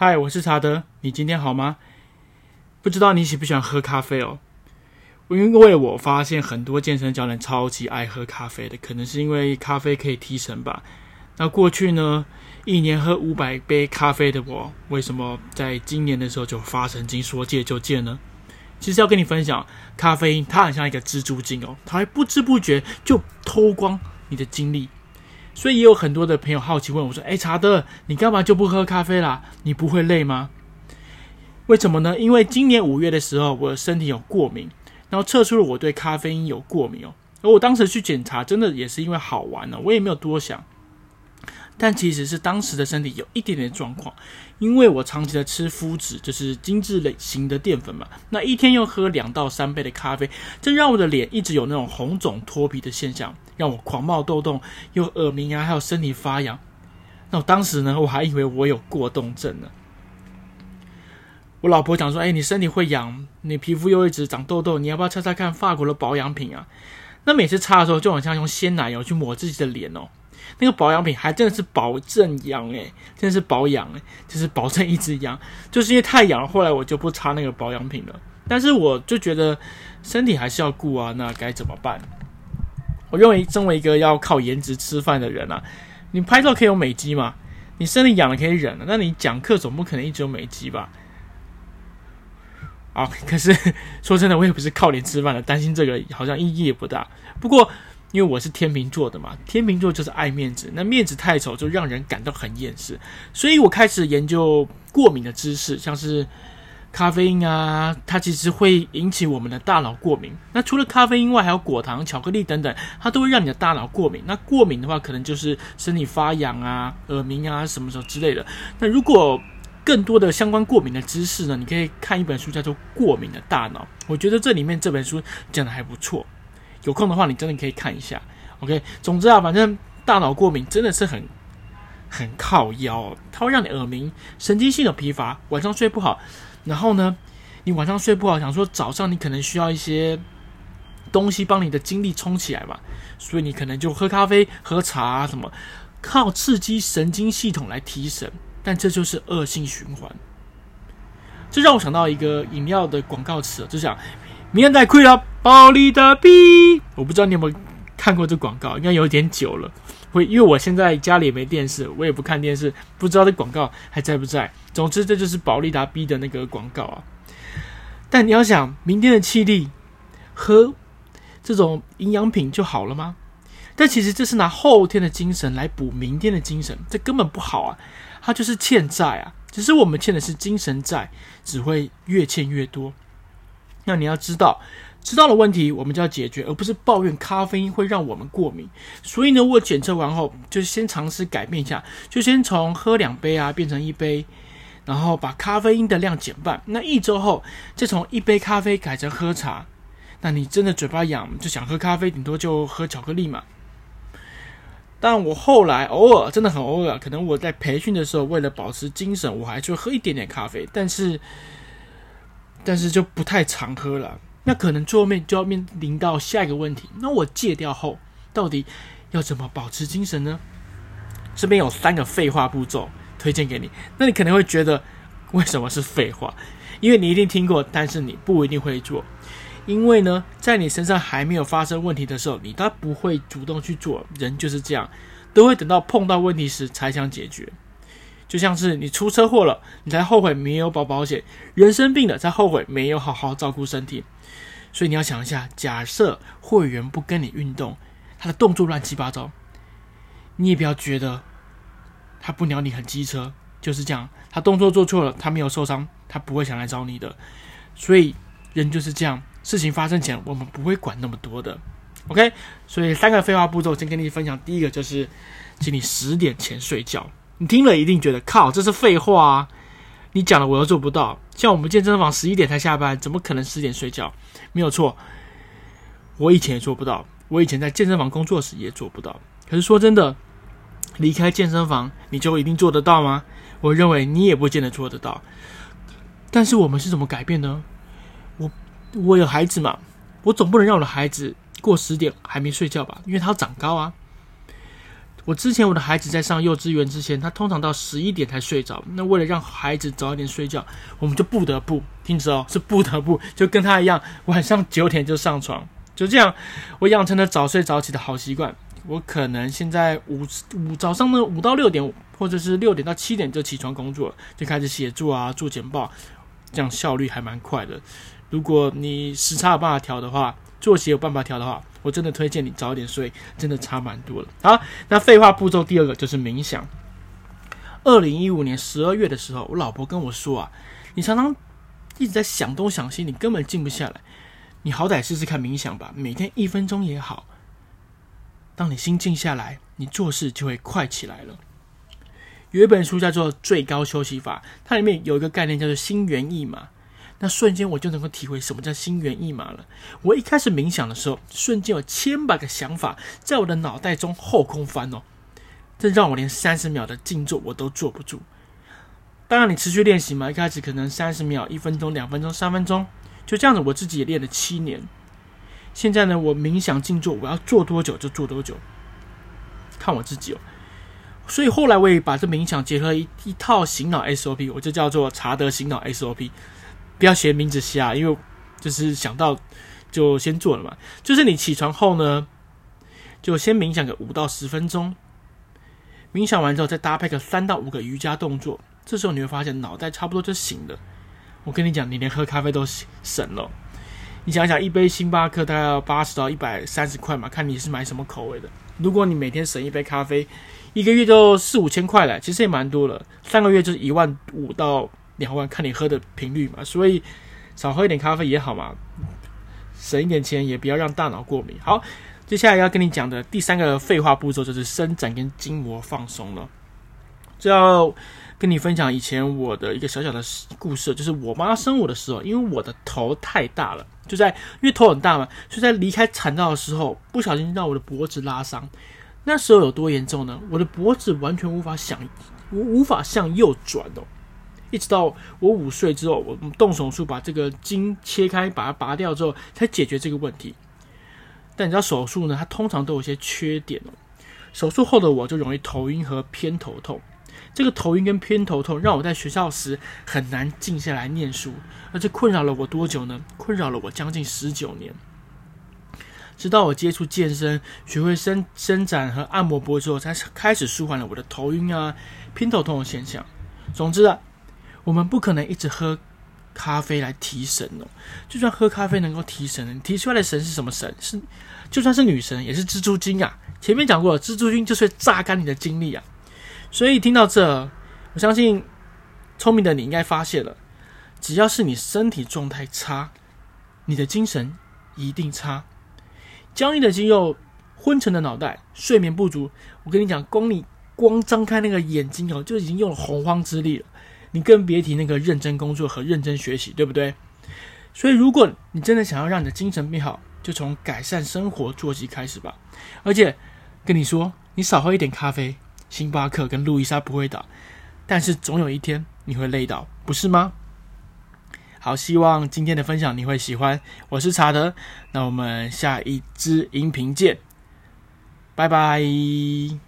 嗨，我是查德，你今天好吗？不知道你喜不喜欢喝咖啡哦？因为我发现很多健身教练超级爱喝咖啡的，可能是因为咖啡可以提神吧。那过去呢，一年喝五百杯咖啡的我，为什么在今年的时候就发神经说戒就戒呢？其实要跟你分享，咖啡因它很像一个蜘蛛精哦，它会不知不觉就偷光你的精力。所以也有很多的朋友好奇问我说：“哎，查德，你干嘛就不喝咖啡啦？你不会累吗？”为什么呢？因为今年五月的时候，我的身体有过敏，然后测出了我对咖啡因有过敏哦。而我当时去检查，真的也是因为好玩呢，我也没有多想。但其实是当时的身体有一点点状况，因为我长期的吃麸质，就是精致类型的淀粉嘛，那一天又喝两到三杯的咖啡，这让我的脸一直有那种红肿脱皮的现象，让我狂冒痘痘，又耳鸣啊，还有身体发痒。那我当时呢，我还以为我有过动症呢。我老婆讲说：“哎，你身体会痒，你皮肤又一直长痘痘，你要不要擦擦看法国的保养品啊？”那每次擦的时候，就好像用鲜奶油去抹自己的脸哦。那个保养品还真的是保证痒诶，真的是保养诶，就是保证一直痒，就是因为太痒，后来我就不擦那个保养品了。但是我就觉得身体还是要顾啊，那该怎么办？我认为身为一个要靠颜值吃饭的人啊，你拍照可以有美肌嘛，你身体痒了可以忍了，那你讲课总不可能一直有美肌吧？啊，可是 说真的，我也不是靠脸吃饭的，担心这个好像意义也不大。不过。因为我是天秤座的嘛，天秤座就是爱面子，那面子太丑就让人感到很厌世，所以我开始研究过敏的知识，像是咖啡因啊，它其实会引起我们的大脑过敏。那除了咖啡因外，还有果糖、巧克力等等，它都会让你的大脑过敏。那过敏的话，可能就是身体发痒啊、耳鸣啊什么什么之类的。那如果更多的相关过敏的知识呢，你可以看一本书，叫做《过敏的大脑》。我觉得这里面这本书讲的还不错。有空的话，你真的可以看一下。OK，总之啊，反正大脑过敏真的是很很靠腰，它会让你耳鸣、神经系统疲乏，晚上睡不好。然后呢，你晚上睡不好，想说早上你可能需要一些东西帮你的精力充起来嘛，所以你可能就喝咖啡、喝茶啊什么，靠刺激神经系统来提神，但这就是恶性循环。这让我想到一个饮料的广告词，就讲。明天再亏了，保利达 B，我不知道你有没有看过这广告，应该有点久了。会因为我现在家里也没电视，我也不看电视，不知道这广告还在不在。总之，这就是保利达 B 的那个广告啊。但你要想，明天的气力喝这种营养品就好了吗？但其实这是拿后天的精神来补明天的精神，这根本不好啊！它就是欠债啊！只是我们欠的是精神债，只会越欠越多。那你要知道，知道了问题，我们就要解决，而不是抱怨咖啡因会让我们过敏。所以呢，我检测完后，就先尝试改变一下，就先从喝两杯啊变成一杯，然后把咖啡因的量减半。那一周后，再从一杯咖啡改成喝茶。那你真的嘴巴痒，就想喝咖啡，顶多就喝巧克力嘛。但我后来偶尔，真的很偶尔，可能我在培训的时候，为了保持精神，我还就喝一点点咖啡，但是。但是就不太常喝了，那可能最后面就要面临到下一个问题。那我戒掉后，到底要怎么保持精神呢？这边有三个废话步骤推荐给你。那你可能会觉得，为什么是废话？因为你一定听过，但是你不一定会做。因为呢，在你身上还没有发生问题的时候，你都不会主动去做。人就是这样，都会等到碰到问题时才想解决。就像是你出车祸了，你才后悔没有保保险；人生病了才后悔没有好好照顾身体。所以你要想一下，假设会员不跟你运动，他的动作乱七八糟，你也不要觉得他不鸟你很机车，就是这样。他动作做错了，他没有受伤，他不会想来找你的。所以人就是这样，事情发生前我们不会管那么多的。OK，所以三个废话步骤，先跟你分享。第一个就是，请你十点前睡觉。你听了一定觉得靠，这是废话啊！你讲了我又做不到。像我们健身房十一点才下班，怎么可能十点睡觉？没有错，我以前也做不到。我以前在健身房工作时也做不到。可是说真的，离开健身房你就一定做得到吗？我认为你也不见得做得到。但是我们是怎么改变呢？我我有孩子嘛，我总不能让我的孩子过十点还没睡觉吧？因为他要长高啊。我之前我的孩子在上幼稚园之前，他通常到十一点才睡着。那为了让孩子早一点睡觉，我们就不得不听着哦，是不得不就跟他一样，晚上九点就上床。就这样，我养成了早睡早起的好习惯。我可能现在五五早上的五到六点，或者是六点到七点就起床工作，就开始写作啊，做简报，这样效率还蛮快的。如果你时差有办法调的话，作息有办法调的话，我真的推荐你早点睡，真的差蛮多了。好，那废话步骤第二个就是冥想。二零一五年十二月的时候，我老婆跟我说啊，你常常一直在想东想西，你根本静不下来。你好歹试试看冥想吧，每天一分钟也好。当你心静下来，你做事就会快起来了。有一本书叫做《最高休息法》，它里面有一个概念叫做心猿意马。那瞬间我就能够体会什么叫心猿意马了。我一开始冥想的时候，瞬间有千百个想法在我的脑袋中后空翻哦，这让我连三十秒的静坐我都坐不住。当然，你持续练习嘛，一开始可能三十秒、一分钟、两分钟、三分钟，就这样子，我自己也练了七年。现在呢，我冥想静坐，我要做多久就做多久，看我自己哦。所以后来我也把这冥想结合一一套醒脑 SOP，我就叫做查德醒脑 SOP。不要学名字瞎，因为就是想到就先做了嘛。就是你起床后呢，就先冥想个五到十分钟，冥想完之后再搭配个三到五个瑜伽动作，这时候你会发现脑袋差不多就醒了。我跟你讲，你连喝咖啡都省了。你想想，一杯星巴克大概要八十到一百三十块嘛，看你是买什么口味的。如果你每天省一杯咖啡，一个月就四五千块了，其实也蛮多了。三个月就是一万五到。两万，看你喝的频率嘛，所以少喝一点咖啡也好嘛，省一点钱也不要让大脑过敏。好，接下来要跟你讲的第三个废话步骤就是伸展跟筋膜放松了。就要跟你分享以前我的一个小小的故事，就是我妈生我的时候，因为我的头太大了，就在因为头很大嘛，所以在离开产道的时候不小心让我的脖子拉伤。那时候有多严重呢？我的脖子完全无法想，无无法向右转哦。一直到我五岁之后，我动手术把这个筋切开，把它拔掉之后，才解决这个问题。但你知道手术呢，它通常都有些缺点哦。手术后的我就容易头晕和偏头痛。这个头晕跟偏头痛让我在学校时很难静下来念书，而且困扰了我多久呢？困扰了我将近十九年。直到我接触健身，学会伸伸展和按摩脖之后，才开始舒缓了我的头晕啊、偏头痛的现象。总之啊。我们不可能一直喝咖啡来提神哦。就算喝咖啡能够提神，提出来的神是什么神？是就算是女神，也是蜘蛛精啊。前面讲过了，蜘蛛精就是榨干你的精力啊。所以听到这，我相信聪明的你应该发现了，只要是你身体状态差，你的精神一定差。僵硬的肌肉、昏沉的脑袋、睡眠不足，我跟你讲，光你光张开那个眼睛哦，就已经用了洪荒之力了。你更别提那个认真工作和认真学习，对不对？所以，如果你真的想要让你的精神变好，就从改善生活作息开始吧。而且，跟你说，你少喝一点咖啡，星巴克跟路易莎不会倒，但是总有一天你会累倒，不是吗？好，希望今天的分享你会喜欢。我是查德，那我们下一支音频见，拜拜。